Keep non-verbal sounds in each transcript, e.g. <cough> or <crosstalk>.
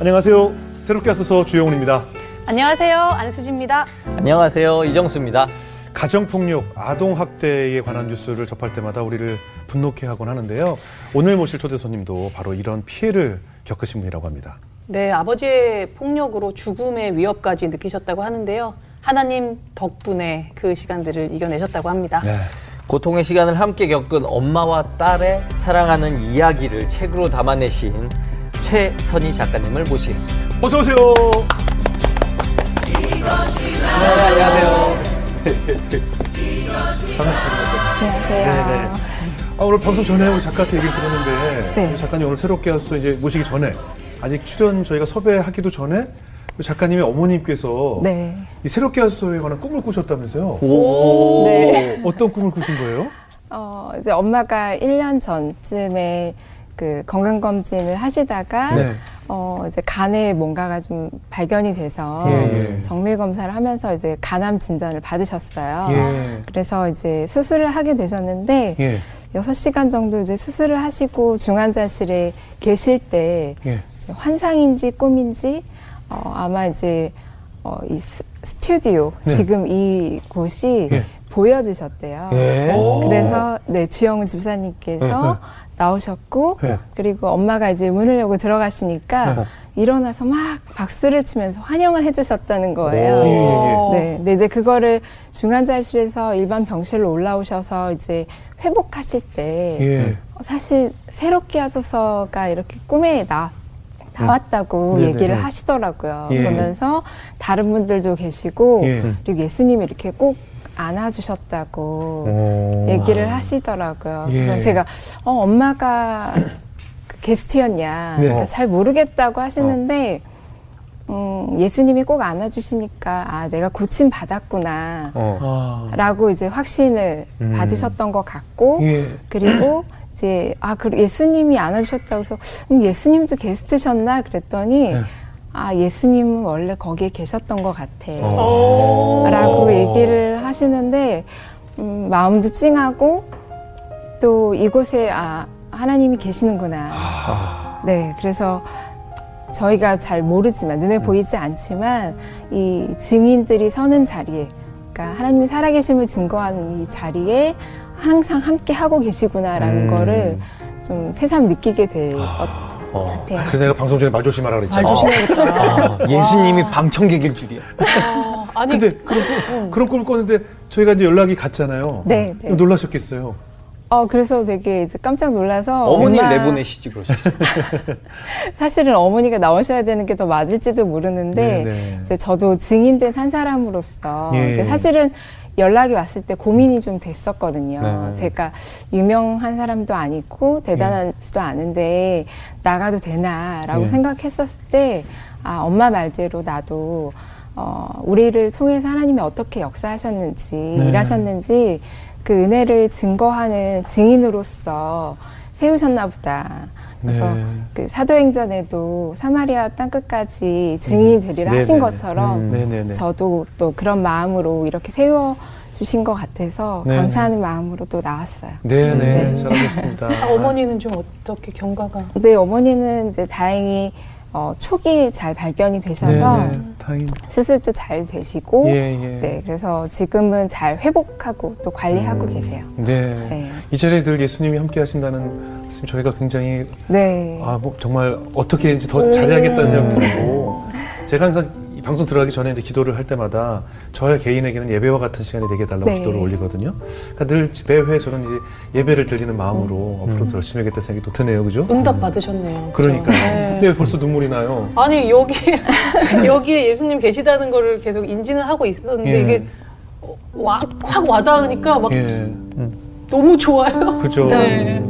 안녕하세요. 새롭게 하소서 주영훈입니다. 안녕하세요. 안수지입니다. 안녕하세요. 이정수입니다. 가정폭력, 아동학대에 관한 뉴스를 접할 때마다 우리를 분노케 하곤 하는데요. 오늘 모실 초대 손님도 바로 이런 피해를 겪으신 분이라고 합니다. 네, 아버지의 폭력으로 죽음의 위협까지 느끼셨다고 하는데요. 하나님 덕분에 그 시간들을 이겨내셨다고 합니다. 네. 고통의 시간을 함께 겪은 엄마와 딸의 사랑하는 이야기를 책으로 담아내신 최선희 작가님을 모시겠습니다. 어서 오세요. 네, 안녕하세요. 반갑습니다. 안녕하세요. 네네. 아, 오늘 방송 전에 우리 작가한테 얘기를 들었는데 네. 작가님 오늘 새롭게 하소서 이제 모시기 전에 아직 출연 저희가 섭외하기도 전에 작가님의 어머님께서 네. 이 새롭게 하소서에 관한 꿈을 꾸셨다면서요? 오. 네. 어떤 꿈을 꾸신 거예요? 어, 이제 엄마가 1년 전쯤에 그 건강 검진을 하시다가 네. 어, 이제 간에 뭔가가 좀 발견이 돼서 예, 예. 정밀 검사를 하면서 이제 간암 진단을 받으셨어요. 예. 그래서 이제 수술을 하게 되셨는데 예. 여섯 시간 정도 이제 수술을 하시고 중환자실에 계실 때 예. 환상인지 꿈인지 어, 아마 이제 어, 이 스, 스튜디오 네. 지금 이 곳이 예. 보여지셨대요. 예. 그래서 네 주영은 집사님께서 네, 네. 나오셨고 네. 그리고 엄마가 이제 문을 열고 들어가시니까 네. 일어나서 막 박수를 치면서 환영을 해주셨다는 거예요. 예, 예, 네, 근데 이제 그거를 중환자실에서 일반 병실로 올라오셔서 이제 회복하실 때 예. 어, 사실 새롭게 하소서가 이렇게 꿈에 나 나왔다고 음. 얘기를 하시더라고요. 예. 그러면서 다른 분들도 계시고 예. 그리고 예수님이 이렇게 꼭 안아주셨다고 오. 얘기를 하시더라고요. 예. 그래서 제가 어, 엄마가 그 게스트였냐 네. 그러니까 잘 모르겠다고 하시는데 음, 예수님이 꼭 안아주시니까 아 내가 고침 받았구나. 어. 아. 라고 이제 확신을 음. 받으셨던 것 같고 예. 그리고 이제 아 그 예수님이 안아주셨다고 해서 음, 예수님도 게스트셨나 그랬더니 네. 아 예수님은 원래 거기에 계셨던 것 같아 어. 라고 얘기를 하시는데 음, 마음도 찡하고 또 이곳에 아 하나님이 계시는구나 아. 네 그래서 저희가 잘 모르지만 눈에 보이지 않지만 이 증인들이 서는 자리에 그러니까 하나님이 살아계심을 증거하는 이 자리에 항상 함께 하고 계시구나라는 음. 거를 좀 새삼 느끼게 될것 어. 같아요. 그래서 내가 방송 전에 말 조심하라 말 그랬잖아. 조심해야겠다. 아, 예수님이 방청객일 줄이야. 아, 아니, 근데 그런 꿈, 그런 꿈을 꿨는데 저희가 이제 연락이 갔잖아요. 네, 네. 놀라셨겠어요. 어 그래서 되게 이제 깜짝 놀라서 어머니를 엄마- 내보내시지 그러시죠. <laughs> 사실은 어머니가 나오셔야 되는 게 더 맞을지도 모르는데 네네. 이제 저도 증인된 한 사람으로서 예. 이제 사실은 연락이 왔을 때 고민이 좀 됐었거든요. 네. 제가 유명한 사람도 아니고 대단하지도 않은데 나가도 되나라고 예. 생각했었을 때 아, 엄마 말대로 나도 어, 우리를 통해서 하나님이 어떻게 역사하셨는지 네. 일하셨는지 그 은혜를 증거하는 증인으로서 세우셨나 보다. 그래서 네. 그 사도행전에도 사마리아 땅 끝까지 증인이 되리라 하신 네네네. 것처럼 음. 저도 또 그런 마음으로 이렇게 세워 주신 것 같아서 네네. 감사하는 마음으로 또 나왔어요. 네네. 네. 잘하셨습니다. 아, 어머니는 좀 어떻게 경과가? 근데 어머니는 이제 다행히 어, 초기 잘 발견이 되셔서 네네. 다행. 수술도 잘 되시고 예, 예. 네 그래서 지금은 잘 회복하고 또 관리하고 음. 계세요. 네. 네. 이 자리에 늘 예수님이 함께 하신다는 말씀 저희가 굉장히 네. 아, 뭐 정말 어떻게 이제 더 잘해야겠다는 생각이 들고 제가 항상 이 방송 들어가기 전에 이제 기도를 할 때마다 저의 개인에게는 예배와 같은 시간이 되게 해달라고 네. 기도를 올리거든요. 그러니까 늘 매회 저는 이제 예배를 드리는 마음으로 음. 앞으로도 열심히 하겠다는 생각이 또 드네요. 그죠? 응답 받으셨네요. 그러니까요. 그죠? 네. 근데 왜 벌써 눈물이 나요? 아니 여기 <laughs> 여기에 예수님 계시다는 거를 계속 인지는 하고 있었는데 예. 이게 와, 확 와닿으니까 막 예. 너무 좋아요. 그죠? <laughs> 네.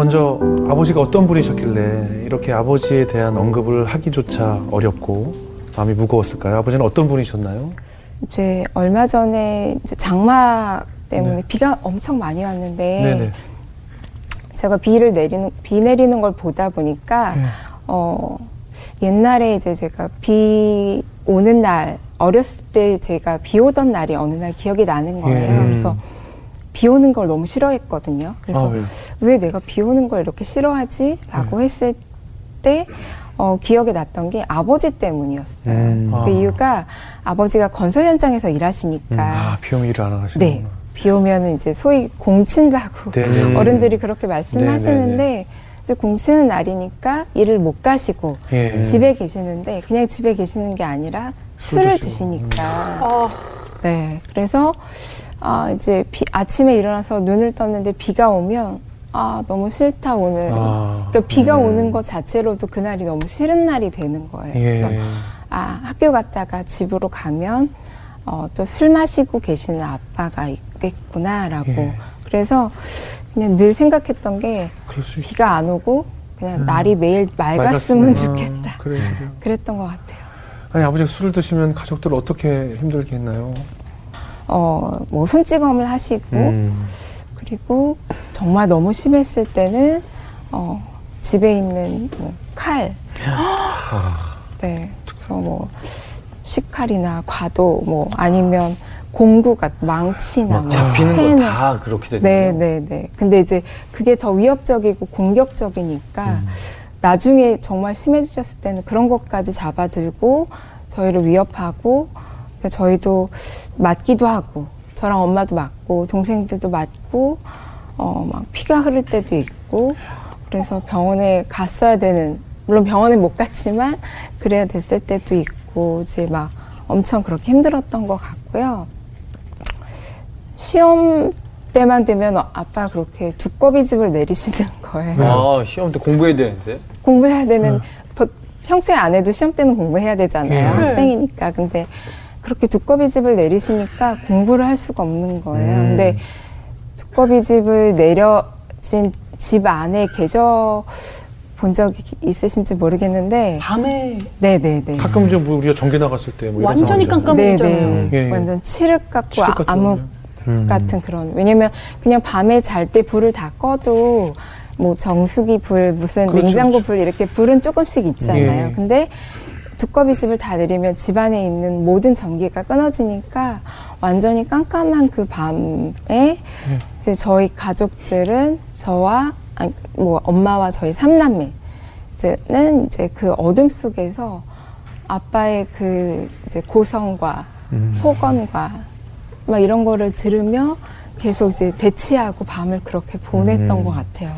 먼저 아버지가 어떤 분이셨길래 이렇게 아버지에 대한 언급을 하기조차 어렵고 마음이 무거웠을까요? 아버지는 어떤 분이셨나요? 이제 얼마 전에 이제 장마 때문에 네. 비가 엄청 많이 왔는데 네네. 제가 비를 내리는 비 내리는 걸 보다 보니까 예. 어 옛날에 이제 제가 비 오는 날 어렸을 때 제가 비 오던 날이 어느 날 기억이 나는 거예요. 예. 그래서 비 오는 걸 너무 싫어했거든요. 그래서 아, 왜? 왜 내가 비 오는 걸 이렇게 싫어하지? 라고 했을 때, 어, 기억에 났던 게 아버지 때문이었어요. 음. 아. 그 이유가 아버지가 건설 현장에서 일하시니까, 아, 비용 일을 안 하시는구나. 네. 비 오면은 이제 소위 공친다고 네, 네. 어른들이 그렇게 말씀하시는데, 네, 네, 이제 공치는 날이니까 일을 못 가시고, 예. 집에 계시는데, 그냥 집에 계시는 게 아니라 술을 드시고. 드시니까, 아, 네. 그래서 아 이제 비, 아침에 일어나서 눈을 떴는데 비가 오면 아 너무 싫다 오늘. 아, 그러니까 비가 음. 오는 것 자체로도 그날이 너무 싫은 날이 되는 거예요. 예. 그래서 아 학교 갔다가 집으로 가면 어, 또 술 마시고 계시는 아빠가 있겠구나라고. 예. 그래서 그냥 늘 생각했던 게 비가 안 오고 그냥 음. 날이 매일 맑았으면 좋겠다. 아. 그랬던 것 같아요. 아니, 아버지가 술을 드시면 가족들 어떻게 힘들게 했나요? 어, 뭐 손찌검을 하시고 음. 그리고 정말 너무 심했을 때는 어, 집에 있는 뭐 칼, 네, 그래서 뭐 식칼이나 과도 뭐 아니면 공구가 망치나 막뭐 잡히는 펜을 거다 그렇게 되네요. 네, 네, 네. 근데 이제 그게 더 위협적이고 공격적이니까 음. 나중에 정말 심해지셨을 때는 그런 것까지 잡아들고 저희를 위협하고 저희도 맞기도 하고 저랑 엄마도 맞고 동생들도 맞고 어 막 피가 흐를 때도 있고 그래서 병원에 갔어야 되는 물론 병원에 못 갔지만 그래야 됐을 때도 있고 이제 막 엄청 그렇게 힘들었던 것 같고요. 시험 때만 되면 아빠 그렇게 두꺼비 집을 내리시는 <laughs> 거예요. 아, 시험 때 공부해야 되는데. 공부해야 되는 보- 평소에 안 해도 시험 때는 공부해야 되잖아요. 예. 학생이니까. 근데 그렇게 두꺼비 집을 내리시니까 공부를 할 수가 없는 거예요. 음. 근데 두꺼비 집을 내려진 집 안에 계셔 본 적이 있으신지 모르겠는데 밤에 네네네. 가끔 이제 뭐 우리가 전기 나갔을 때 뭐 완전히. 네네. 예, 예. 완전 칠흑 같고 칠흑 아, 암흑 음. 같은 그런 왜냐면 그냥 밤에 잘 때 불을 다 꺼도 뭐 정수기 불 무슨 그렇죠, 냉장고 그렇죠. 불 이렇게 불은 조금씩 있잖아요. 예. 근데 두꺼비집을 다 내리면 집안에 있는 모든 전기가 끊어지니까 완전히 깜깜한 그 밤에 예. 이제 저희 가족들은 저와 아니, 뭐 엄마와 저희 삼남매는 이제 그 어둠 속에서 아빠의 그 이제 고성과 음. 폭언과 막 이런 거를 들으며 계속 이제 대치하고 밤을 그렇게 보냈던 음. 것 같아요.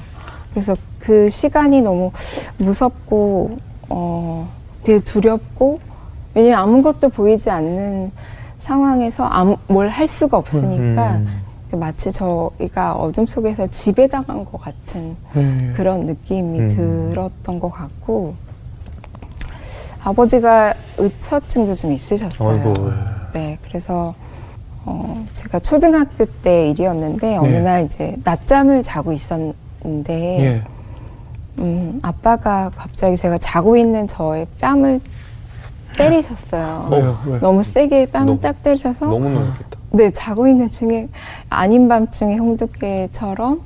그래서 그 시간이 너무 무섭고 어 되게 두렵고 왜냐면 아무것도 보이지 않는 상황에서 아무 뭘 할 수가 없으니까 음. 마치 저희가 어둠 속에서 지배당한 것 같은 예. 그런 느낌이 음. 들었던 것 같고 아버지가 의처증도 좀 있으셨어요. 아이고. 네, 그래서 어, 제가 초등학교 때 일이었는데 어느 네. 날 이제 낮잠을 자고 있었는데 예. 음, 아빠가 갑자기 제가 자고 있는 저의 뺨을 때리셨어요. 왜요? 왜? 너무 세게 뺨을 너무- 딱 때리셔서 너무 놀겠다. 네, 자고 있는 중에 아닌 밤중에 홍두깨처럼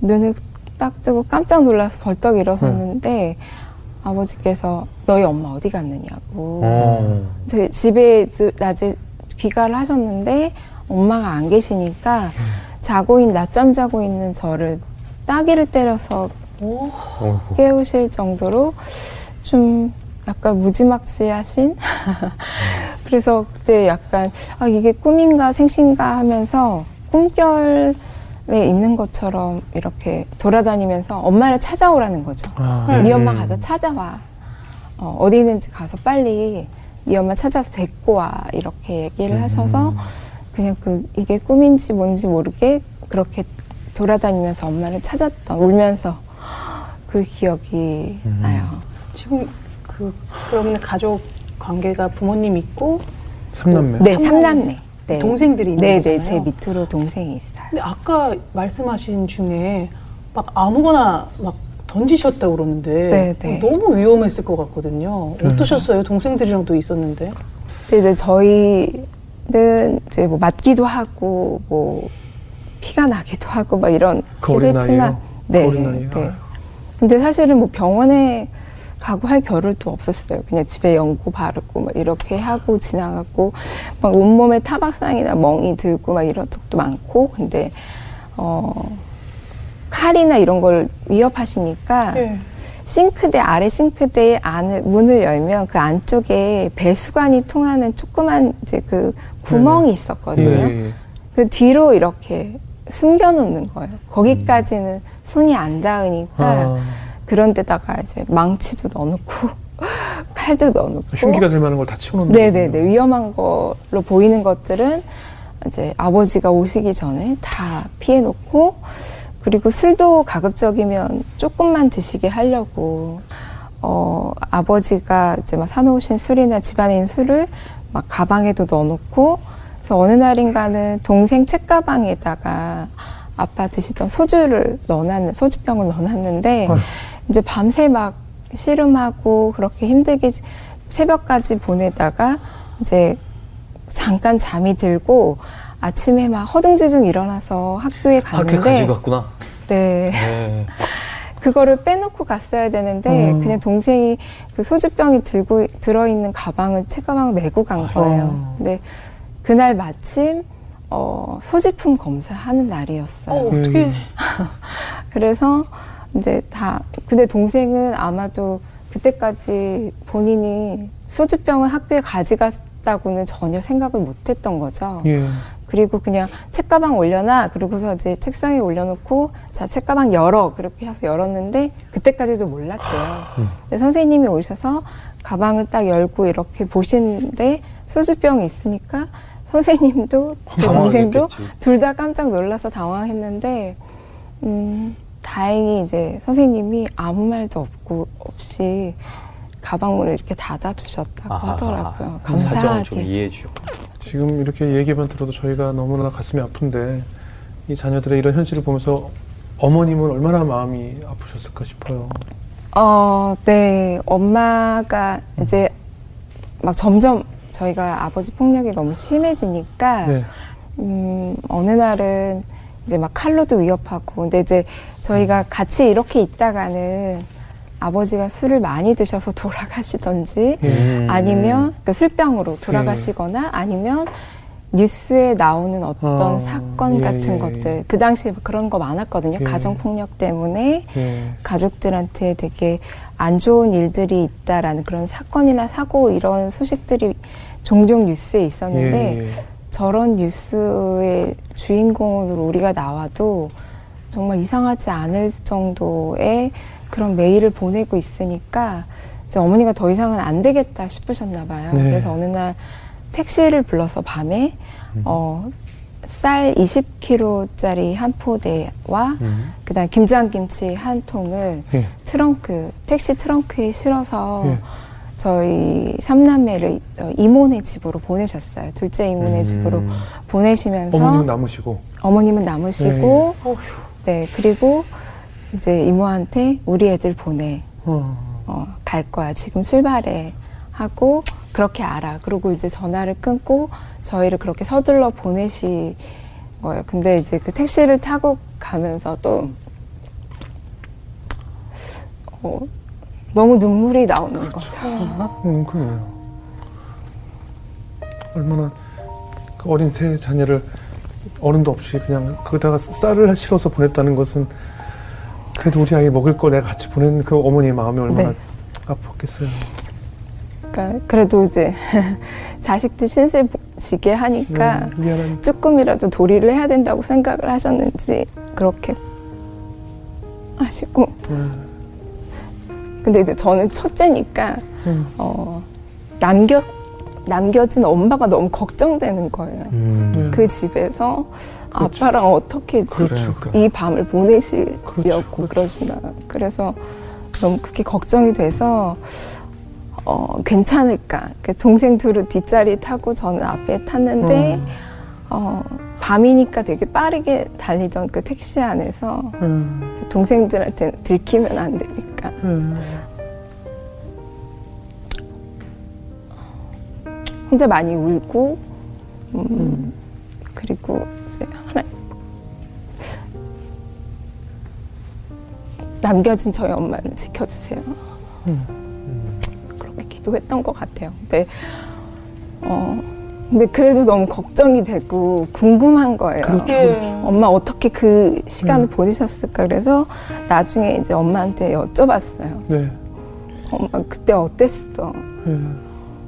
눈을 딱 뜨고 깜짝 놀라서 벌떡 일어섰는데 아버지께서 너희 엄마 어디 갔느냐고 어. 제 집에 느- 낮에 귀가를 하셨는데 엄마가 안 계시니까 자고 있는 낮잠 자고 있는 저를 따귀를 때려서. 깨우실 정도로 좀 약간 무지막지하신 <laughs> 그래서 그때 약간 아 이게 꿈인가 생신가 하면서 꿈결에 있는 것처럼 이렇게 돌아다니면서 엄마를 찾아오라는 거죠. 아, 네 음. 엄마 가서 찾아와. 어, 어디 있는지 가서 빨리 네 엄마 찾아서 데리고 와 이렇게 얘기를 하셔서 그냥 그 이게 꿈인지 뭔지 모르게 그렇게 돌아다니면서 엄마를 찾았던 울면서 그 기억이 음. 나요. 지금 그 그러면 가족 관계가 부모님 있고 삼남매. 네, 삼남- 삼남매. 네. 동생들이 있는 네, 거잖아요. 네, 제 밑으로 동생이 있어요. 근데 아까 말씀하신 중에 막 아무거나 막 던지셨다고 그러는데 네, 네. 너무 위험했을 것 같거든요. 어떠셨어요? 동생들이랑도 있었는데. 근데 이제 저희는 이제 뭐 맞기도 하고 뭐 피가 나기도 하고 막 이런 그 했지만 나이에요? 그 어린 나이에? 네. 근데 사실은 뭐 병원에 가고 할 겨를도 없었어요. 그냥 집에 연고 바르고 막 이렇게 하고 지나가고 막 온몸에 타박상이나 멍이 들고 막 이런 적도 많고 근데 어 칼이나 이런 걸 위협하시니까 예. 싱크대 아래 싱크대의 안을 문을 열면 그 안쪽에 배수관이 통하는 조그만 이제 그 구멍이 있었거든요. 예, 예. 그 뒤로 이렇게 숨겨놓는 거예요. 거기까지는 손이 안 닿으니까 아, 그런 데다가 이제 망치도 넣어놓고 <laughs> 칼도 넣어놓고 흉기가 될 만한 걸 다 치워놓는 네네네 거군요. 위험한 걸로 보이는 것들은 이제 아버지가 오시기 전에 다 피해놓고 그리고 술도 가급적이면 조금만 드시게 하려고 어 아버지가 이제 막 사놓으신 술이나 집안에 있는 술을 막 가방에도 넣어놓고 그래서 어느 날인가는 동생 책가방에다가 아빠 드시던 소주를 넣어놨는 소주병을 넣어놨는데 아휴. 이제 밤새 막 씨름하고 그렇게 힘들게 새벽까지 보내다가 이제 잠깐 잠이 들고 아침에 막 허둥지둥 일어나서 학교에 학교 갔는데 가져갔구나. 네 네. 그거를 빼놓고 갔어야 되는데 음. 그냥 동생이 그 소주병이 들고 들어있는 가방을 책가방을 메고 간 거예요. 아. 근데 그날 마침 어, 소지품 검사하는 날이었어요. 어, 예, 어떻게 예. 그래서 이제 다 근데 동생은 아마도 그때까지 본인이 소주병을 학교에 가져갔다고는 전혀 생각을 못했던 거죠. 예. 그리고 그냥 책가방 올려놔 그러고서 이제 책상에 올려놓고 자 책가방 열어 그렇게 해서 열었는데 그때까지도 몰랐대요. 근데 선생님이 오셔서 가방을 딱 열고 이렇게 보시는데 소주병이 있으니까 선생님도 제 동생도. 둘 다 깜짝 놀라서 당황했는데 음, 다행히 이제 선생님이 아무 말도 없고 없이 가방 문을 이렇게 닫아주셨다고 아하. 하더라고요. 감사하게. 이해해. 지금 이렇게 얘기만 들어도 저희가 너무나 가슴이 아픈데 이 자녀들의 이런 현실을 보면서 어머님은 얼마나 마음이 아프셨을까 싶어요. 어, 네. 엄마가 이제 막 점점 저희가 아버지 폭력이 너무 심해지니까 네. 음, 어느 날은 이제 막 칼로도 위협하고 근데 이제 저희가 같이 이렇게 있다가는 아버지가 술을 많이 드셔서 <laughs> 돌아가시던지 예. 음. 아니면 그 술병으로 돌아가시거나 아니면 뉴스에 나오는 어떤 어, 사건 예, 같은 예, 것들 그 당시에 그런 거 많았거든요 예. 가정 폭력 때문에 예. 가족들한테 되게 안 좋은 일들이 있다라는 그런 사건이나 사고 이런 소식들이 종종 뉴스에 있었는데 예, 예. 저런 뉴스의 주인공으로 우리가 나와도 정말 이상하지 않을 정도의 그런 메일을 보내고 있으니까 이제 어머니가 더 이상은 안 되겠다 싶으셨나 봐요. 네. 그래서 어느 날 택시를 불러서 밤에 어, 쌀 20kg짜리 한 포대와 음. 그다음 김장김치 한 통을 예. 트렁크 택시 트렁크에 실어서 예. 저희 삼남매를 어, 이모네 집으로 보내셨어요. 둘째 이모네 음. 집으로 보내시면서 어머님 남으시고 어머님은 남으시고 예. 네 그리고 이제 이모한테 우리 애들 보내 어. 어, 갈 거야 지금 출발해 하고 그렇게 알아 그리고 이제 전화를 끊고 저희를 그렇게 서둘러 보내시 거예요. 근데 이제 그 택시를 타고 가면서 또 어, 너무 눈물이 나오는 거죠. 음, 그래요. 얼마나 그 어린 새 자녀를 어른도 없이 그냥 거기다가 쌀을 실어서 보냈다는 것은 그래도 우리 아이 먹을 거 내가 같이 보낸 그 어머니의 마음이 얼마나 네. 아팠겠어요. 그러니까 그래도 이제 <laughs> 자식들 신세 지게 하니까 음. 조금이라도 도리를 해야 된다고 생각을 하셨는지 그렇게 하시고 음, 근데 이제 저는 첫째니까 음. 어, 남겨 남겨진 엄마가 너무 걱정되는 거예요. 음. 그 집에서 그렇죠. 아빠랑 어떻게 지- 그렇죠. 이 밤을 보내시려고 그렇죠, 그렇죠. 그러시나 그래서 너무 그게 걱정이 돼서 어, 괜찮을까 그 동생 둘은 뒷자리 타고 저는 앞에 탔는데 음. 어, 밤이니까 되게 빠르게 달리던 그 택시 안에서 음, 동생들한테 들키면 안 되니까 음. 혼자 많이 울고 음, 그리고 이제 하나 남겨진 저희 엄마를 지켜주세요. 되기도 했던 것 같아요. 근데 어 근데 그래도 너무 걱정이 되고 궁금한 거예요. 그렇죠, 예. 그렇죠. 엄마 어떻게 그 시간을 음. 보내셨을까 그래서 나중에 이제 엄마한테 여쭤봤어요. 네. 엄마 그때 어땠어? 예.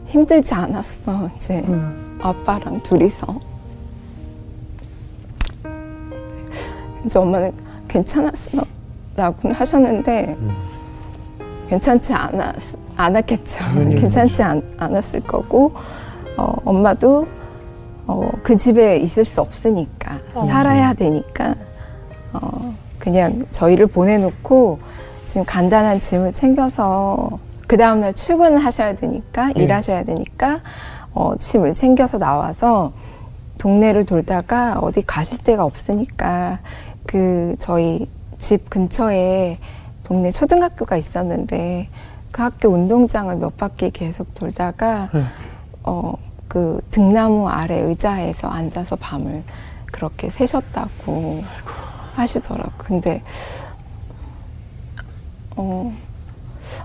힘들지 않았어 이제 음. 아빠랑 둘이서 이제 엄마는 괜찮았어 라고 하셨는데 괜찮지 않았, 않았겠죠 <laughs> 괜찮지 않, 않았을 거고 어, 엄마도 어, 그 집에 있을 수 없으니까 어. 살아야 되니까 어, 그냥 저희를 보내놓고 지금 간단한 짐을 챙겨서 그 다음날 출근을 하셔야 되니까 예. 일하셔야 되니까 어, 짐을 챙겨서 나와서 동네를 돌다가 어디 가실 데가 없으니까 그 저희 집 근처에 동네 초등학교가 있었는데 그 학교 운동장을 몇 바퀴 계속 돌다가 네. 어, 그 등나무 아래 의자에서 앉아서 밤을 그렇게 새셨다고 하시더라고. 근데 어,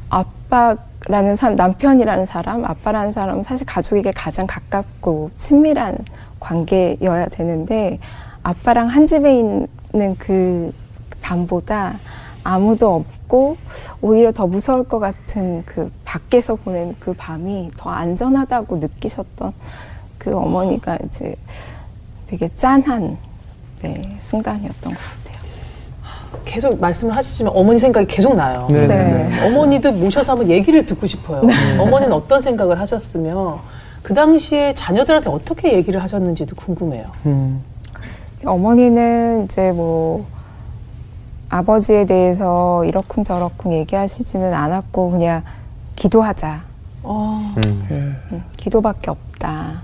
아빠라는 사람, 남편이라는 사람, 아빠라는 사람은 사실 가족에게 가장 가깝고 친밀한 관계여야 되는데 아빠랑 한 집에 있는 그 밤보다 아무도 없고 오히려 더 무서울 것 같은 그 밖에서 보낸 그 밤이 더 안전하다고 느끼셨던 그 어머니가 이제 되게 짠한 네, 순간이었던 것 같아요. 계속 말씀을 하시지만 어머니 생각이 계속 나요. 네. 네. 네. 어머니도 모셔서 한번 얘기를 듣고 싶어요. 어머니는 어떤 생각을 하셨으며 그 당시에 자녀들한테 어떻게 얘기를 하셨는지도 궁금해요. 음. 어머니는 이제 뭐 아버지에 대해서 이러쿵저러쿵 얘기하시지는 않았고 그냥 기도하자. 어, 음. 예. 음, 기도밖에 없다.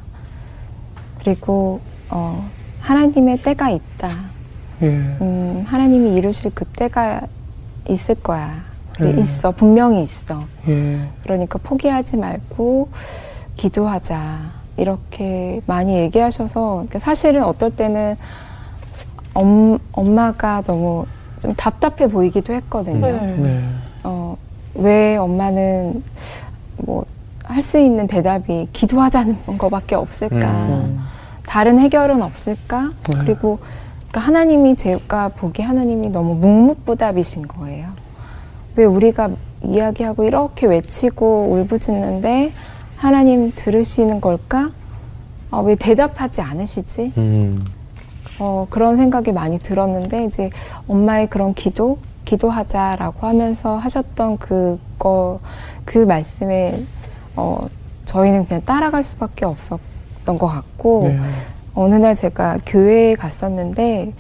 그리고 어, 하나님의 때가 있다. 예. 음, 하나님이 이루실 그 때가 있을 거야. 음. 있어. 분명히 있어. 예. 그러니까 포기하지 말고 기도하자. 이렇게 많이 얘기하셔서 그러니까 사실은 어떨 때는 엄, 엄마가 너무 좀 답답해 보이기도 했거든요. 네. 네. 어, 왜 엄마는 뭐 할 수 있는 대답이 기도하자는 거밖에 없을까? 음. 다른 해결은 없을까? 네. 그리고 그러니까 하나님이 제가 보기 하나님이 너무 묵묵부답이신 거예요. 왜 우리가 이야기하고 이렇게 외치고 울부짖는데 하나님 들으시는 걸까? 아, 왜 대답하지 않으시지? 음. 어, 그런 생각이 많이 들었는데 이제 엄마의 그런 기도, 기도하자라고 하면서 하셨던 그거 그 말씀에 어, 저희는 그냥 따라갈 수밖에 없었던 것 같고 네. 어느 날 제가 교회에 갔었는데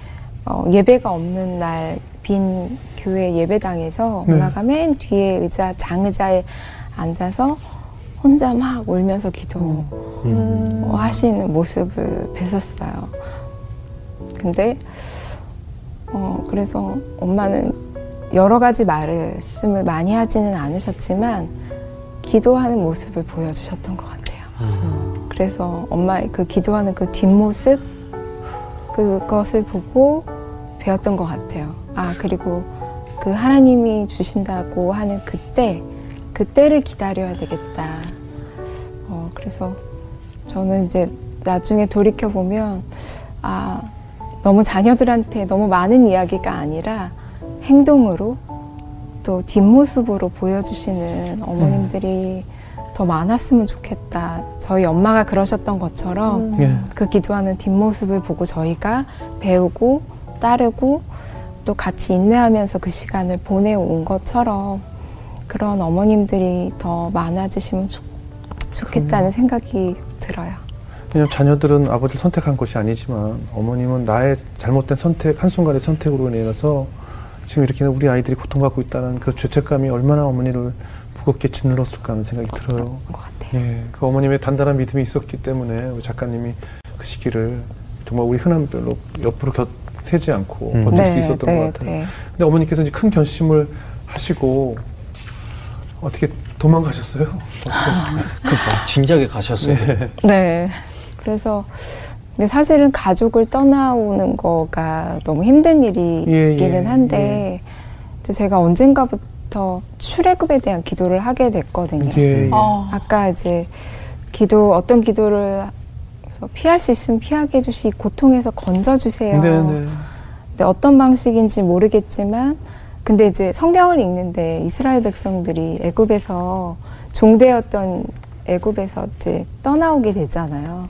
어, 예배가 없는 날 빈 교회 예배당에서 네. 엄마가 맨 뒤에 의자 장의자에 앉아서 혼자 막 울면서 기도. 음. 어, 하시는 모습을 뵀었어요. 근데 어 그래서 엄마는 여러 가지 말씀을 많이 하지는 않으셨지만 기도하는 모습을 보여주셨던 것 같아요. 그래서 엄마의 그 기도하는 그 뒷모습 그것을 보고 배웠던 것 같아요. 아 그리고 그 하나님이 주신다고 하는 그때 그때를 기다려야 되겠다. 어 그래서 저는 이제 나중에 돌이켜 보면 아 너무 자녀들한테 너무 많은 이야기가 아니라 행동으로 또 뒷모습으로 보여주시는 어머님들이 더 많았으면 좋겠다. 저희 엄마가 그러셨던 것처럼 음. 예. 그 기도하는 뒷모습을 보고 저희가 배우고 따르고 또 같이 인내하면서 그 시간을 보내온 것처럼 그런 어머님들이 더 많아지시면 좋, 좋겠다는 생각이 들어요. 그냥 자녀들은 아버지를 선택한 것이 아니지만 어머님은 나의 잘못된 선택 한순간의 선택으로 인해서 지금 이렇게 우리 아이들이 고통받고 있다는 그 죄책감이 얼마나 어머니를 무겁게 짓눌렀을까 하는 생각이 들어요. 예, 그 어머님의 단단한 믿음이 있었기 때문에 우리 작가님이 그 시기를 정말 우리 흔한 별로 옆으로 곁 세지 않고 음. 버틸 수 있었던 것 같아요. 네. 근데 어머니께서 이제 큰 결심을 하시고 어떻게 도망가셨어요? 어떻게 하셨어요? 그막 진작에 가셨어요. 네. 그래서 근데 사실은 가족을 떠나오는 거가 너무 힘든 일이기는 예, 예, 한데 이제 제가 언젠가부터 출애굽에 대한 기도를 하게 됐거든요. 예, 예. 아, 아까 이제 기도 어떤 기도를 피할 수 있으면 피하게 해주시 고통에서 건져주세요. 네, 네. 근데 어떤 방식인지 모르겠지만 근데 이제 성경을 읽는데 이스라엘 백성들이 애굽에서 종되었던 애굽에서 이제 떠나오게 되잖아요.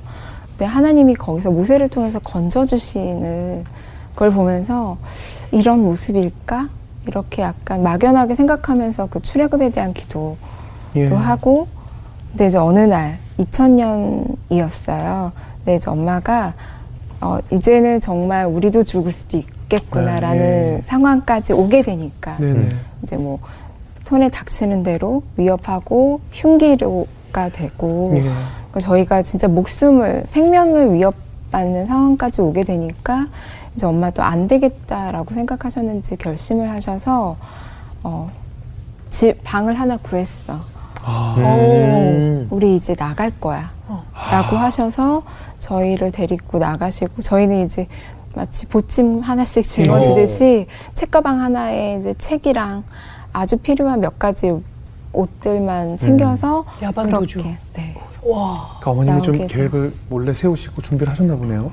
근데 하나님이 거기서 모세를 통해서 건져주시는 걸 보면서 이런 모습일까? 이렇게 약간 막연하게 생각하면서 그 출애굽에 대한 기도도 예. 하고 근데 이제 어느 날 2000년이었어요. 근데 이제 엄마가 어, 이제는 정말 우리도 죽을 수도 있겠구나라는 네, 네. 상황까지 오게 되니까 네, 네. 이제 뭐 손에 닥치는 대로 위협하고 흉기로가 되고 예. 그러니까 저희가 진짜 목숨을 생명을 위협받는 상황까지 오게 되니까 이제 엄마도 안 되겠다라고 생각하셨는지 결심을 하셔서 어, 집 방을 하나 구했어. 아, 음. 우리 이제 나갈 거야. 라고 하셔서 저희를 데리고 나가시고 저희는 이제 마치 보찜 하나씩 짊어지듯이 책가방 하나에 이제 책이랑 아주 필요한 몇 가지 옷들만 챙겨서 야반 도주. 그렇게 네. 와. 그러니까 어머님이 좀. 계획을 몰래 세우시고 준비를 하셨나 보네요.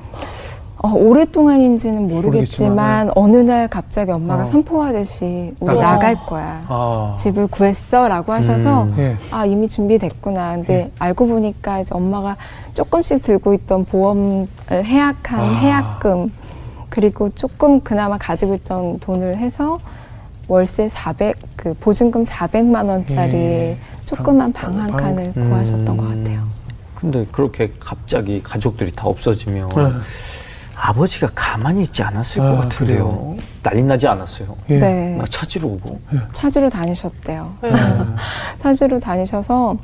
어, 오랫동안인지는 모르겠지만 모르겠지만, 어느 날 갑자기 엄마가 어. 선포하듯이 우리 나가자. 나갈 거야. 아, 집을 구했어라고 하셔서 음. 예. 아 이미 준비됐구나. 근데 예. 알고 보니까 이제 엄마가 조금씩 들고 있던 보험을 해약한 아. 해약금 그리고 조금 그나마 가지고 있던 돈을 해서 월세 400 그 보증금 400만 원짜리 예. 조그만 방- 방한 방- 칸을 구하셨던 것 같아요. 음. 근데 그렇게 갑자기 가족들이 다 없어지면 네. 아버지가 가만히 있지 않았을 아, 것 같은데요. 그래요? 난리 나지 않았어요. 예. 네, 막 찾으러 오고. 찾으러 다니셨대요. 네. <laughs> 찾으러 다니셔서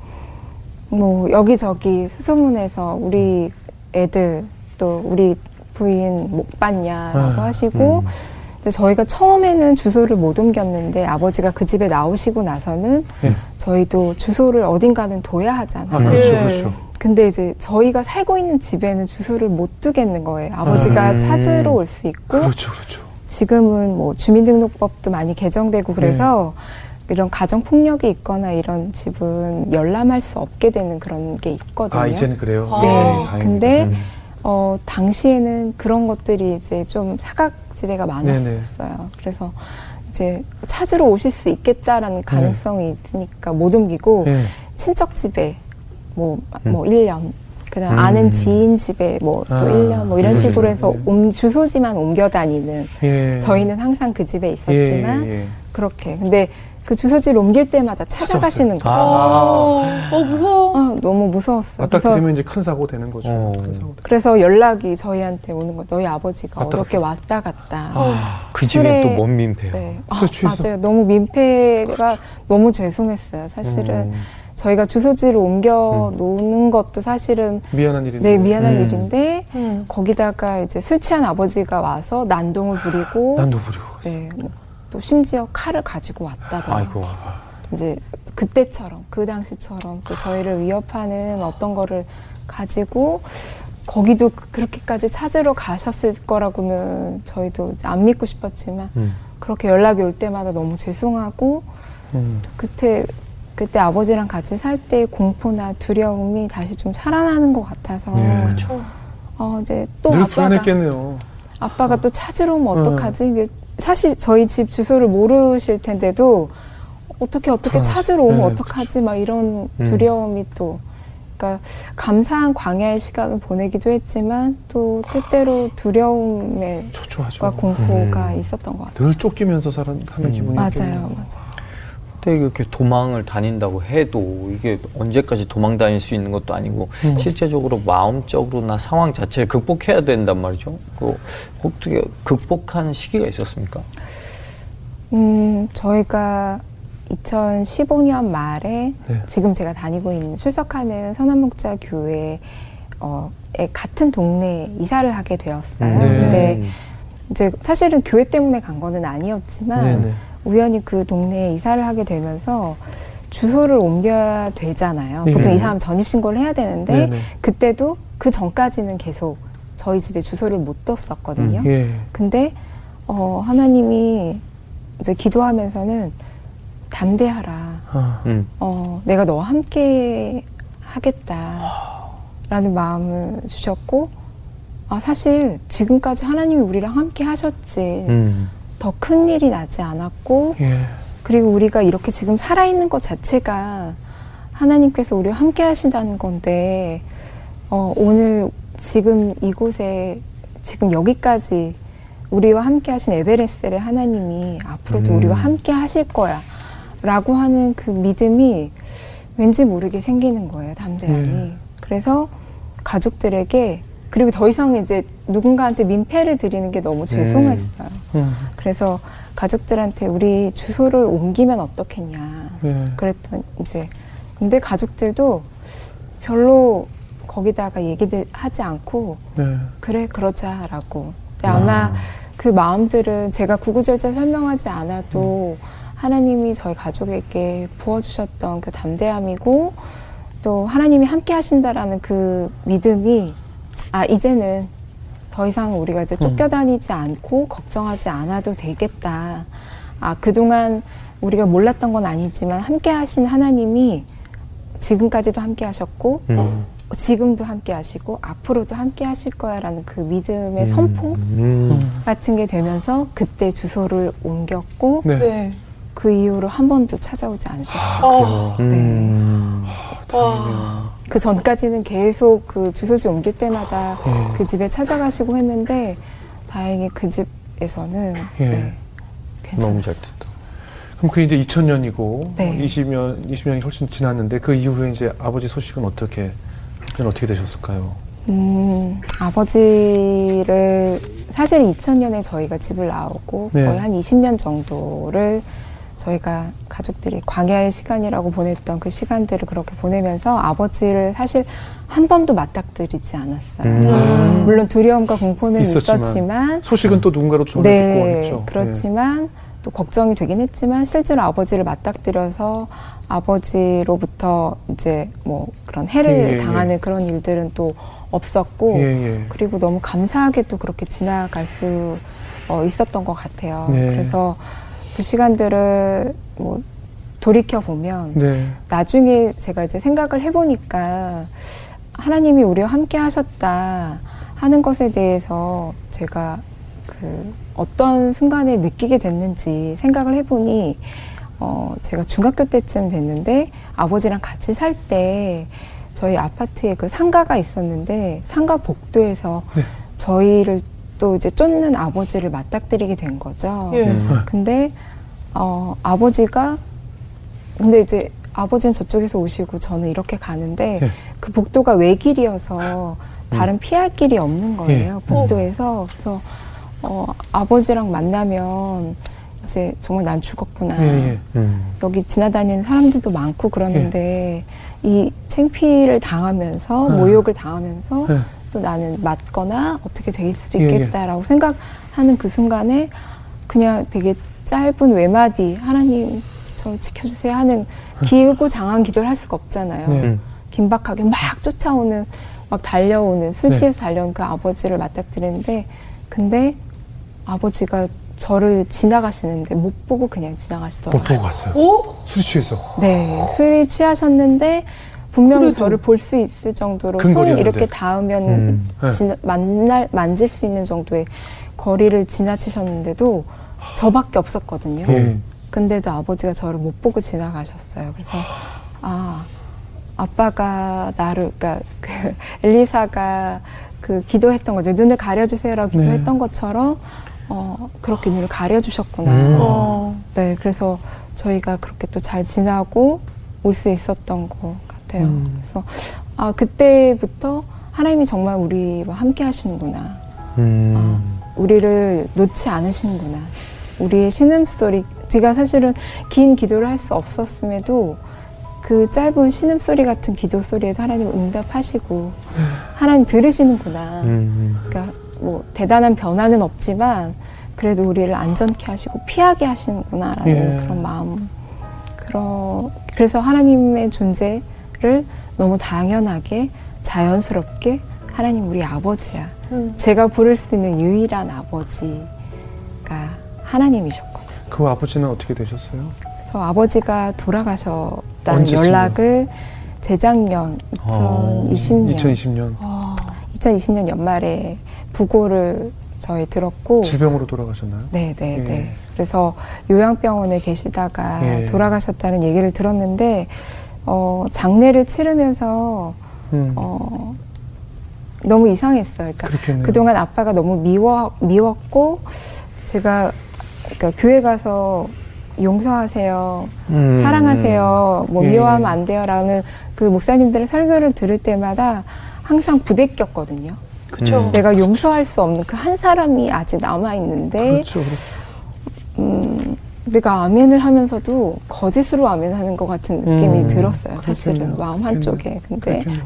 뭐 여기저기 수소문해서 우리 애들 또 우리 부인 못 봤냐라고 아, 하시고 근데 저희가 처음에는 주소를 못 옮겼는데 아버지가 그 집에 나오시고 나서는 예. 저희도 주소를 어딘가는 둬야 하잖아요. 아, 그렇죠, 예. 그렇죠. 근데 이제 저희가 살고 있는 집에는 주소를 못 두겠는 거예요. 아버지가 음. 찾으러 올 수 있고 그렇죠, 그렇죠. 지금은 뭐 주민등록법도 많이 개정되고 그래서 이런 가정 폭력이 있거나 이런 집은 열람할 수 없게 되는 그런 게 있거든요. 아, 이제는 그래요. 아. 예, 네. 다행입니다. 근데 음. 어 당시에는 그런 것들이 이제 좀 사각지대가 많았어요. 네네. 그래서 이제 찾으러 오실 수 있겠다라는 가능성이 있으니까 못 옮기고 예. 친척 집에 뭐, 음. 뭐 1년, 그다음 음. 아는 지인 집에 뭐또 아, 1년 뭐 이런 식으로 해서 네. 옮- 주소지만 옮겨 다니는 예. 저희는 항상 그 집에 예, 있었지만 예, 예. 그렇게 근데 그 주소지를 옮길 때마다 찾아가시는 거죠. 아. 어, 어, 무서워. 아, 너무 무서웠어요. 그래서, 맞닥뜨리면 이제 큰 사고 되는 거죠. 어. 큰 사고. 그래서 연락이 저희한테 오는 거. 너희 아버지가 왔다 어저께 왔다 갔다. 아, 그 집에 술에- 또뭔 민폐요. 네. 술 취해서. 맞아요. 너무 민폐가 너무 죄송했어요. 사실은 음. 저희가 주소지를 옮겨 놓는 것도 사실은 미안한 일인데. 네 미안한 음. 일인데 음. 거기다가 이제 술 취한 아버지가 와서 난동을 부리고 난도 부리고. 네, 뭐 또 심지어 칼을 가지고 왔다더라고요. 아이고. 이제 그때처럼 그 당시처럼 또 저희를 위협하는 어떤 거를 가지고 거기도 그- 그렇게까지 찾으러 가셨을 거라고는 저희도 이제 안 믿고 싶었지만 음. 그렇게 연락이 올 때마다 너무 죄송하고 음. 그때 그때 아버지랑 같이 살때 공포나 두려움이 다시 좀 살아나는 것 같아서 예. 그렇죠. 어 이제 또늘 아빠가 불안했겠네요. 아빠가 또 찾으러 오면 음. 어떡하지? 이게 사실 저희 집 주소를 모르실 텐데도 어떻게 어떻게 불안하죠. 찾으러 오면 네, 어떡하지? 막 이런 음. 두려움이 또 그러니까 감사한 광야의 시간을 보내기도 했지만 또 때때로 두려움과 초조하죠. 공포가 음. 있었던 것 같아요. 늘 쫓기면서 사는 하는 음. 기분이었겠네요. 맞아요, 맞아요. 근데 이렇게 도망을 다닌다고 해도 이게 언제까지 도망 다닐 수 있는 것도 아니고 음. 실제적으로 마음적으로나 상황 자체를 극복해야 된단 말이죠. 그 어떻게 극복하는 시기가 있었습니까? 음, 저희가 2015년 말에 네. 지금 제가 다니고 있는 출석하는 선한목자 교회 어, 에 같은 동네에 이사를 하게 되었어요. 네. 근데 이제 사실은 교회 때문에 간 거는 아니었지만 네네. 우연히 그 동네에 이사를 하게 되면서 주소를 옮겨야 되잖아요. 네. 보통 이사하면 전입신고를 해야 되는데 네네. 그때도 그 전까지는 계속 저희 집에 주소를 못 뒀었거든요. 예. 근데 어, 하나님이 이제 기도하면서는 담대하라. 아, 음. 어, 내가 너와 함께 하겠다라는 마음을 주셨고, 아, 사실 지금까지 하나님이 우리랑 함께 하셨지. 음. 더 큰 일이 나지 않았고, 예. 그리고 우리가 이렇게 지금 살아있는 것 자체가 하나님께서 우리와 함께 하신다는 건데, 어, 오늘 지금 이곳에, 지금 여기까지 우리와 함께 하신 에베레스를 하나님이 앞으로도 음. 우리와 함께 하실 거야. 라고 하는 그 믿음이 왠지 모르게 생기는 거예요, 담대함이. 네. 그래서 가족들에게, 그리고 더 이상 이제 누군가한테 민폐를 드리는 게 너무 죄송했어요. 음, 그래서 가족들한테 우리 주소를 옮기면 어떻겠냐. 예. 그랬더니 이제 근데 가족들도 별로 거기다가 얘기를 하지 않고 네. 그래 그러자라고. 근데 아마 그 마음들은 제가 구구절절 설명하지 않아도 하나님이 저희 가족에게 부어주셨던 그 담대함이고 또 하나님이 함께 하신다라는 그 믿음이 아 이제는 더 이상 우리가 이제 쫓겨다니지 않고 걱정하지 않아도 되겠다. 아 그동안 우리가 몰랐던 건 아니지만 함께 하신 하나님이 지금까지도 함께 하셨고 음. 지금도 함께 하시고 앞으로도 함께 하실 거야라는 그 믿음의 선포 음. 같은 게 되면서 그때 주소를 옮겼고 네. 네. 그 이후로 한 번도 찾아오지 않으셨어요. 어, 음. 와. 그 전까지는 계속 그 주소지 옮길 때마다 예. 그 집에 찾아가시고 했는데 다행히 그 집에서는 예. 네, 너무. 잘 됐다. 그럼 그게 이제 2000년이고 네. 20년 20년이 훨씬 지났는데 그 이후에 이제 아버지 소식은 어떻게 어떻게 되셨을까요? 음, 아버지를 사실 2000년에 저희가 집을 나오고 네. 거의 한 20년 정도를 저희가 가족들이 광야의 시간이라고 보냈던 그 시간들을 그렇게 보내면서 아버지를 사실 한 번도 맞닥뜨리지 않았어요. 음. 물론 두려움과 공포는 있었지만. 있었지만, 소식은 또 누군가로 전해 듣고 네, 했죠. 그렇지만 또 걱정이 되긴 했지만 실제로 아버지를 맞닥뜨려서 아버지로부터 이제 뭐 그런 해를 예, 예, 당하는 그런 일들은 또 없었고 예, 예. 그리고 너무 감사하게 또 그렇게 지나갈 수 어, 있었던 것 같아요. 네. 그래서 그 시간들을 뭐 돌이켜 보면 네. 나중에 제가 이제 생각을 해보니까 하나님이 우리와 함께 하셨다 하는 것에 대해서 제가 그 어떤 순간에 느끼게 됐는지 생각을 해보니 어 제가 중학교 때쯤 됐는데 아버지랑 같이 살 때 저희 아파트에 그 상가가 있었는데 상가 복도에서 네. 저희를 또 이제 쫓는 아버지를 맞닥뜨리게 된 거죠. 예. 음. 근데 어 아버지가 근데 이제 아버지는 저쪽에서 오시고 저는 이렇게 가는데 예. 그 복도가 외길이어서 다른 피할 길이 없는 거예요 예. 복도에서 그래서 어 아버지랑 만나면 이제 정말 난 죽었구나 예, 예. 음. 여기 지나다니는 사람들도 많고 그러는데 이 챙피를 당하면서 예. 모욕을 당하면서 예. 또 나는 맞거나 어떻게 될 수도 예, 예. 있겠다라고 생각하는 그 순간에 그냥 되게 짧은 외마디 하나님 저 지켜주세요 하는 길고 장한 기도를 할 수가 없잖아요. 네. 음. 긴박하게 막 쫓아오는 막 달려오는 술 네. 취해서 달려온 그 아버지를 맞닥뜨리는데 근데 아버지가 저를 지나가시는데 못 보고 그냥 못 지나가시더라고요. 보고 갔어요. 오? 술이 취해서. 네, 술이 취하셨는데 분명히. 저를 볼 수 있을 정도로 손. 이렇게 닿으면 음. 네. 지나, 만날 만질 수 있는 정도의 거리를 지나치셨는데도 저밖에 없었거든요. 예. 근데도 아버지가 저를 못 보고 지나가셨어요. 그래서 아 아빠가 나를 그러니까 그 <laughs> 엘리사가 그 기도했던 거죠. 눈을 가려주세요라고 네. 기도했던 것처럼 어 그렇게 눈을 가려주셨구나. 음. 어. 네, 그래서 저희가 그렇게 또 잘 지나고 올 수 있었던 것 같아요. 음. 그래서 아 그때부터 하나님이 정말 우리와 함께 하시는구나. 음. 우리를 놓지 않으시는구나. 우리의 신음소리, 제가 사실은 긴 기도를 할 수 없었음에도 그 짧은 신음소리 같은 기도 소리에도 하나님 응답하시고 하나님 들으시는구나. 음. 그러니까 뭐 대단한 변화는 없지만 그래도 우리를 안전케 하시고 피하게 하시는구나라는 예. 그런 마음. 그러, 그래서 하나님의 존재 를 너무 당연하게 자연스럽게 하나님 우리 아버지야. 음. 제가 부를 수 있는 유일한 아버지가 하나님이셨거든요. 그 아버지는 어떻게 되셨어요? 그래서 아버지가 돌아가셨다는 언제쯤요? 연락을 재작년 어, 2020년 2020년 2020년 연말에 부고를 저희 들었고 질병으로 돌아가셨나요? 네, 네, 예. 네. 그래서 요양병원에 계시다가 예. 돌아가셨다는 얘기를 들었는데 어, 장례를 치르면서 음, 어, 너무 이상했어요. 그러니까 그렇겠네요. 그동안 아빠가 너무 미워 미웠고 제가 그러니까 교회 가서 용서하세요, 음. 사랑하세요, 뭐 예. 미워하면 안 돼요라는 그 목사님들의 설교를 들을 때마다 항상 부대꼈거든요. 그렇죠. 음. 내가 용서할 수 없는 그 한 사람이 아직 남아 있는데 그렇죠, 그렇죠. 음, 우리가 아멘을 하면서도 거짓으로 아멘하는 것 같은 느낌이 음, 들었어요. 사실은 그렇겠네요. 마음 한쪽에. 근데 그렇겠네요.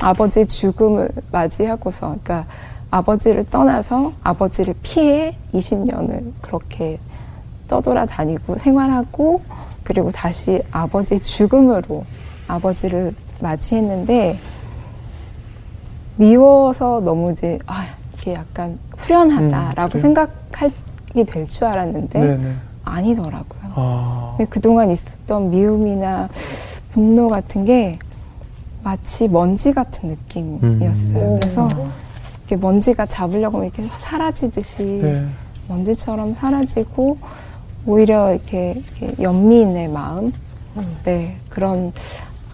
아버지 죽음을 맞이하고서, 그러니까 아버지를 떠나서 아버지를 피해 20년을 그렇게 떠돌아다니고 생활하고 그리고 다시 아버지 죽음으로 아버지를 맞이했는데 미워서 너무 이제 아 이게 약간 후련하다라고 음, 그래요? 생각하게 될줄 알았는데 네네. 아니더라고요. 아, 근데 그동안 있었던 미움이나 분노 같은 게 마치 먼지 같은 느낌이었어요. 음. 그래서 이렇게 먼지가 잡으려고 하면 이렇게 사라지듯이 네. 먼지처럼 사라지고 오히려 이렇게, 이렇게 연민의 마음, 네 그런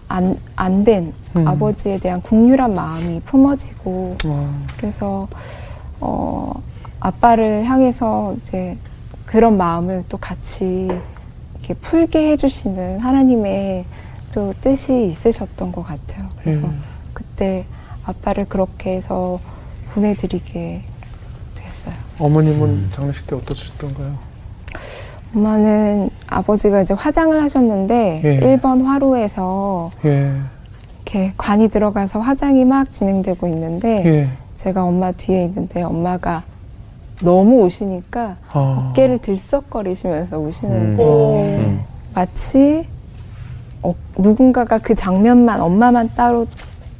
안 안된 음. 아버지에 대한 국률한 마음이 품어지고 와, 그래서 어 아빠를 향해서 이제 그런 마음을 또 같이 이렇게 풀게 해주시는 하나님의 또 뜻이 있으셨던 것 같아요. 그래서 음. 그때 아빠를 그렇게 해서 보내드리게 됐어요. 어머님은 음. 장례식 때 어떠셨던가요? 엄마는 아버지가 이제 화장을 하셨는데 예. 1번 화로에서 예, 이렇게 관이 들어가서 화장이 막 진행되고 있는데 예. 제가 엄마 뒤에 있는데 엄마가 너무 우시니까 아, 어깨를 들썩거리시면서 우시는데 음. 마치 어, 누군가가 그 장면만 엄마만 따로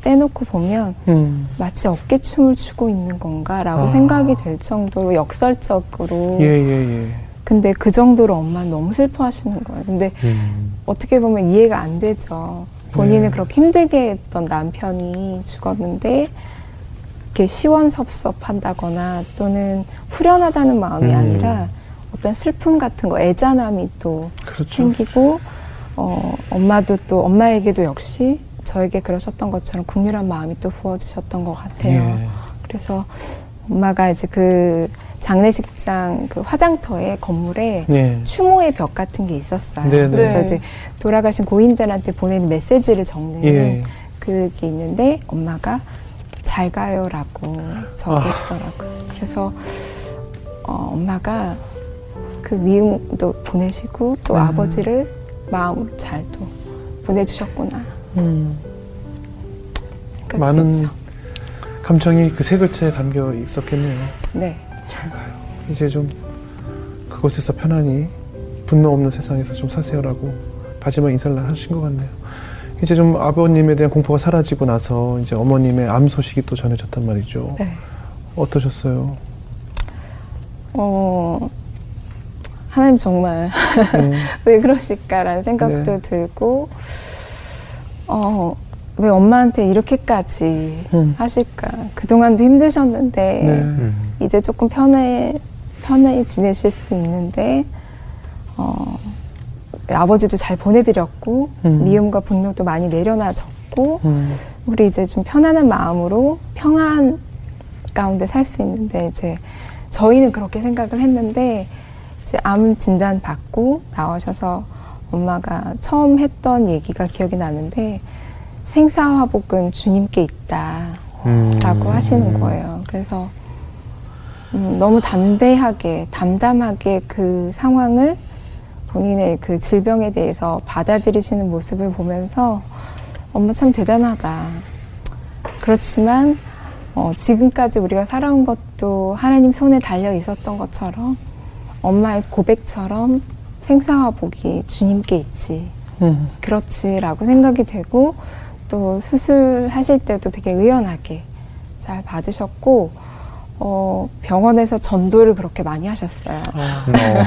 떼놓고 보면 음, 마치 어깨춤을 추고 있는 건가라고 아. 생각이 될 정도로 역설적으로 예, 예, 예. 근데 그 정도로 엄마는 너무 슬퍼하시는 거예요. 근데 음. 어떻게 보면 이해가 안 되죠. 본인을 네. 그렇게 힘들게 했던 남편이 죽었는데 이렇게 시원섭섭한다거나 또는 후련하다는 마음이 음. 아니라 어떤 슬픔 같은 거, 애잔함이 또 그렇죠. 생기고 어, 엄마도 또 엄마에게도 역시 저에게 그러셨던 것처럼 국률한 마음이 또 부어지셨던 것 같아요. 예. 그래서 엄마가 이제 그 장례식장 그 화장터의 건물에 예. 추모의 벽 같은 게 있었어요. 네네. 그래서 네. 이제 돌아가신 고인들한테 보내는 메시지를 적는 예. 그게 있는데 엄마가 잘 가요라고 적으시더라고요. 그래서 어, 엄마가 그 미움도 보내시고 또 음. 아버지를 마음으로 잘 또 보내주셨구나 음. 많은 감정이 그 세 글자에 담겨 있었겠네요. 네. 잘 가요. 이제 좀 그곳에서 편안히 분노 없는 세상에서 좀 사세요라고 마지막 인사를 하신 것 같네요. 이제 좀 아버님에 대한 공포가 사라지고 나서 이제 어머님의 암 소식이 또 전해졌단 말이죠. 네. 어떠셨어요? 어, 하나님 정말 네. <laughs> 왜 그러실까라는 생각도 네. 들고, 어, 왜 엄마한테 이렇게까지 음. 하실까. 그동안도 힘드셨는데, 네. 음. 이제 조금 편해, 편하게 지내실 수 있는데, 어, 아버지도 잘 보내드렸고, 음. 미움과 분노도 많이 내려놔졌고, 음. 우리 이제 좀 편안한 마음으로 평안 가운데 살 수 있는데 이제 저희는 그렇게 생각을 했는데 이제 암 진단 받고 나오셔서 엄마가 처음 했던 얘기가 기억이 나는데 생사화복은 주님께 있다라고 음. 하시는 거예요. 그래서 음, 너무 담대하게 담담하게 그 상황을 본인의 그 질병에 대해서 받아들이시는 모습을 보면서 엄마 참 대단하다. 그렇지만 어, 지금까지 우리가 살아온 것도 하나님 손에 달려 있었던 것처럼 엄마의 고백처럼 생사화복이 주님께 있지. 음. 그렇지라고 생각이 되고 또 수술하실 때도 되게 의연하게 잘 받으셨고 어, 병원에서 전도를 그렇게 많이 하셨어요.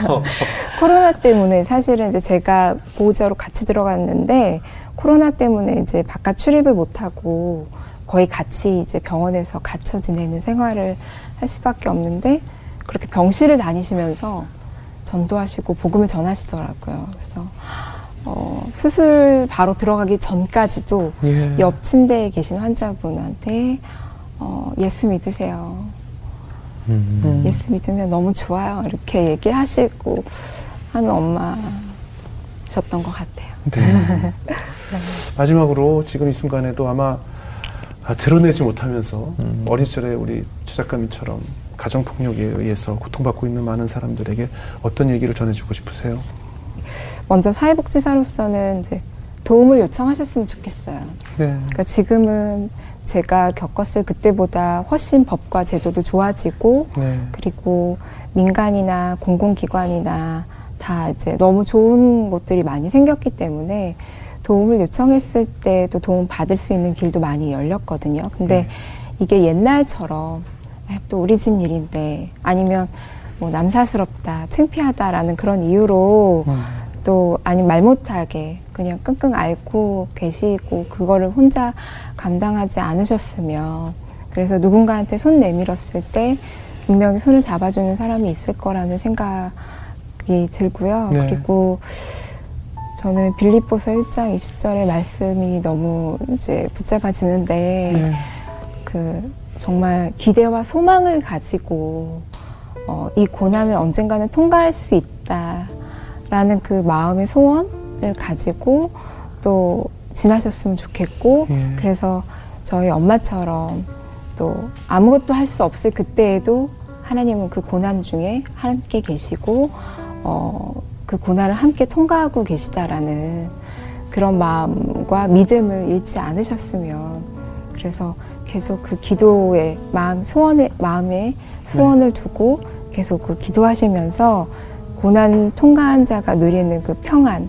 어. <laughs> 코로나 때문에 사실은 이제 제가 보호자로 같이 들어갔는데 코로나 때문에 이제 바깥 출입을 못하고 거의 같이 이제 병원에서 갇혀 지내는 생활을 할 수밖에 없는데 그렇게 병실을 다니시면서 전도하시고 복음을 전하시더라고요. 그래서 어, 수술 바로 들어가기 전까지도 예. 옆 침대에 계신 환자분한테 어, 예수 믿으세요. 음. 예수 믿으면 너무 좋아요. 이렇게 얘기하시고 하는 엄마셨던 것 같아요. 네. <laughs> 마지막으로 지금 이 순간에도 아마 아, 드러내지 못하면서 어린 시절에 우리 추 작가님처럼 가정폭력에 의해서 고통받고 있는 많은 사람들에게 어떤 얘기를 전해주고 싶으세요? 먼저 사회복지사로서는 이제 도움을 요청하셨으면 좋겠어요. 네. 그러니까 지금은 제가 겪었을 그때보다 훨씬 법과 제도도 좋아지고 네. 그리고 민간이나 공공기관이나 다 이제 너무 좋은 곳들이 많이 생겼기 때문에 도움을 요청했을 때도 도움 받을 수 있는 길도 많이 열렸거든요. 근데 네. 이게 옛날처럼 아, 또 우리 집 일인데 아니면 뭐 남사스럽다, 창피하다라는 그런 이유로 음. 또 아니면 말 못하게 그냥 끙끙 앓고 계시고 그거를 혼자 감당하지 않으셨으면 그래서 누군가한테 손 내밀었을 때 분명히 손을 잡아주는 사람이 있을 거라는 생각이 들고요. 네. 그리고 저는 빌립보서 1장 20절의 말씀이 너무 이제 붙잡아지는데 네. 그 정말 기대와 소망을 가지고 어, 이 고난을 언젠가는 통과할 수 있다라는 그 마음의 소원을 가지고 또 지나셨으면 좋겠고 예. 그래서 저희 엄마처럼 또 아무것도 할 수 없을 그때에도 하나님은 그 고난 중에 함께 계시고 어, 그 고난을 함께 통과하고 계시다라는 그런 마음과 믿음을 잃지 않으셨으면 그래서 계속 그 기도의 마음 소원의 마음에 소원을 두고 계속 그 기도하시면서 고난 통과한 자가 누리는 그 평안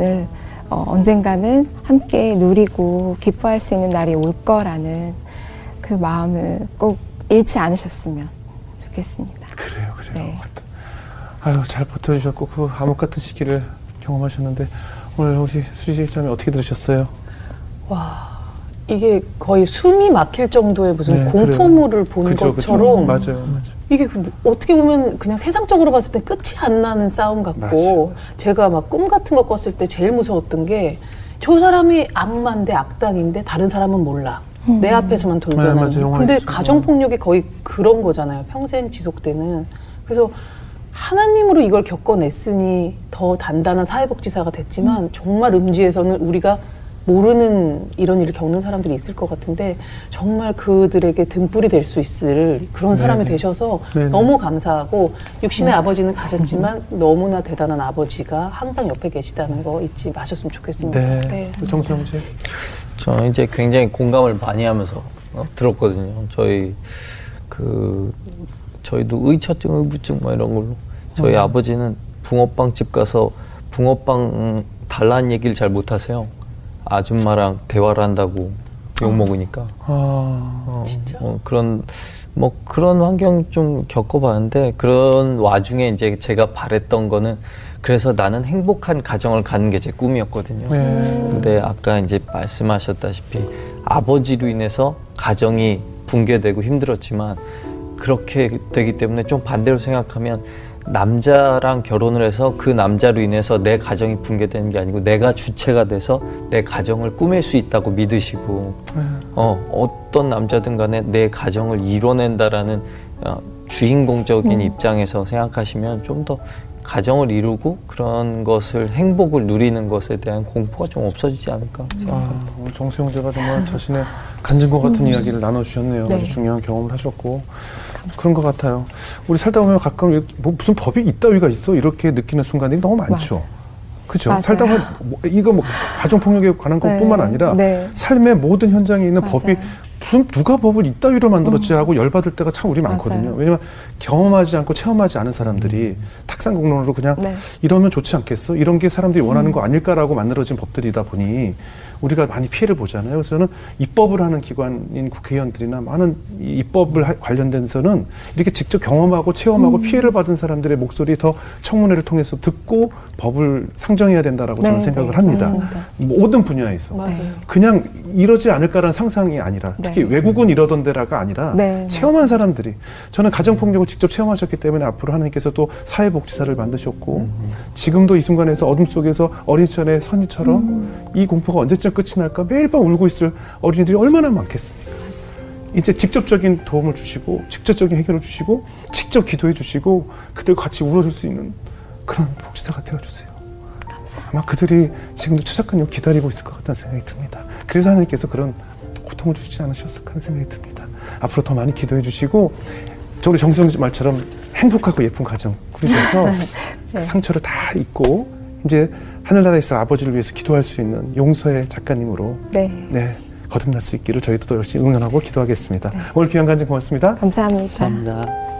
을 어, 언젠가는 함께 누리고 기뻐할 수 있는 날이 올 거라는 그 마음을 꼭 잃지 않으셨으면 좋겠습니다. 그래요, 그래요. 네. 아유, 잘 버텨주셨고, 그 암흑 같은 시기를 경험하셨는데, 오늘 혹시 수지 실장님 어떻게 들으셨어요? 와 이게 거의 숨이 막힐 정도의 무슨 네, 공포물을 보는 그죠. 것처럼 맞아요, 맞아요. 이게 그 어떻게 보면 그냥 세상적으로 봤을 때 끝이 안 나는 싸움 같고 제가 막 꿈 같은 거 꿨을 때 제일 무서웠던 게 저 사람이 악마인데 악당인데 다른 사람은 몰라. 내 앞에서만 네. 돌변하는. 영화에 근데 있었죠. 가정 폭력이 거의 그런 거잖아요. 평생 지속되는. 그래서 하나님으로 이걸 겪어냈으니 더 단단한 사회복지사가 됐지만 정말 음지에서는 우리가 모르는 이런 일을 겪는 사람들이 있을 것 같은데 정말 그들에게 등불이 될 수 있을 그런 사람이 네네. 되셔서 네네. 너무 감사하고 육신의 아버지는 가셨지만 너무나 대단한 아버지가 항상 옆에 계시다는 거 잊지 마셨으면 좋겠습니다. 네. 정수영 씨. 저 이제 굉장히 공감을 많이 하면서 어, 들었거든요. 저희 그 저희도 의처증, 의부증 뭐 이런 걸로 저희 음. 아버지는 붕어빵 집 가서 붕어빵 달라는 얘기를 잘 못하세요. 아줌마랑 대화를 한다고 욕 먹으니까 아, 어, 진짜? 어, 그런 뭐 그런 환경 좀 겪어봤는데 그런 와중에 이제 제가 바랬던 거는 그래서 나는 행복한 가정을 가는 게 제 꿈이었거든요. 네. 근데 아까 이제 말씀하셨다시피 아버지로 인해서 가정이 붕괴되고 힘들었지만 그렇게 되기 때문에 좀 반대로 생각하면 남자랑 결혼을 해서 그 남자로 인해서 내 가정이 붕괴되는 게 아니고 내가 주체가 돼서 내 가정을 꾸밀 수 있다고 믿으시고 네. 어, 어떤 남자든 간에 내 가정을 이뤄낸다라는 어, 주인공적인 입장에서 생각하시면 좀 더 가정을 이루고 그런 것을 행복을 누리는 것에 대한 공포가 좀 없어지지 않을까 생각합니다. 아, 오늘 정수영 제가 정말 자신의 간증 과 같은 이야기를 나눠주셨네요. 네. 아주 중요한 경험을 하셨고 그런 것 같아요. 우리 살다 보면 가끔 뭐 무슨 법이 있다위가 있어 이렇게 느끼는 순간들이 너무 많죠. 맞아요. 살다 보면 뭐 이거 뭐 가정 폭력에 관한 것뿐만 네. 아니라 네. 삶의 모든 현장에 있는 맞아요. 법이 무슨 누가 법을 이따위로 만들었지 하고 열받을 때가 참 우리 많거든요. 왜냐면 경험하지 않고 체험하지 않은 사람들이 탁상 공론으로 그냥 네. 이러면 좋지 않겠어? 이런 게 사람들이 원하는 거 아닐까라고 만들어진 법들이다 보니 우리가 많이 피해를 보잖아요. 그래서 저는 입법을 하는 기관인 국회의원들이나 많은 이 입법을 하- 관련된 데서는 이렇게 직접 경험하고 체험하고 피해를 받은 사람들의 목소리 더 청문회를 통해서 듣고 법을 상정해야 된다라고 저는 네, 생각을 네, 합니다. 맞습니다. 모든 분야에서. 맞아요. 그냥 이러지 않을까라는 상상이 아니라 특히 네. 외국은 이러던 데라가 아니라 네, 체험한 사람들이 저는 가정폭력을 직접 체험하셨기 때문에 앞으로 하나님께서 또 사회복지사를 만드셨고 지금도 이 순간에서 어둠 속에서 어린 시절의 선이처럼 이 공포가 언제쯤 끝이 날까 매일 밤 울고 있을 어린이들이 얼마나 많겠습니까? 이제 직접적인 도움을 주시고 직접적인 해결을 주시고 직접 기도해 주시고 그들 같이 울어줄 수 있는 그런 복지사가 되어주세요. 아마 그들이 지금도 최적근을 기다리고 있을 것 같다는 생각이 듭니다. 그래서 하나님께서 그런 고통을 주시지 않으셨을까 하는 생각이 듭니다. 앞으로 더 많이 기도해 주시고 저 우리 정수영 씨 말처럼 행복하고 예쁜 가정 꾸리셔서 그 <laughs> 상처를 다 잊고 이제 하늘나라에 있을 아버지를 위해서 기도할 수 있는 용서의 작가님으로 네. 네 거듭날 수 있기를 저희도 또 열심히 응원하고 기도하겠습니다. 오늘 귀한 간증 고맙습니다. 감사합니다. 감사합니다.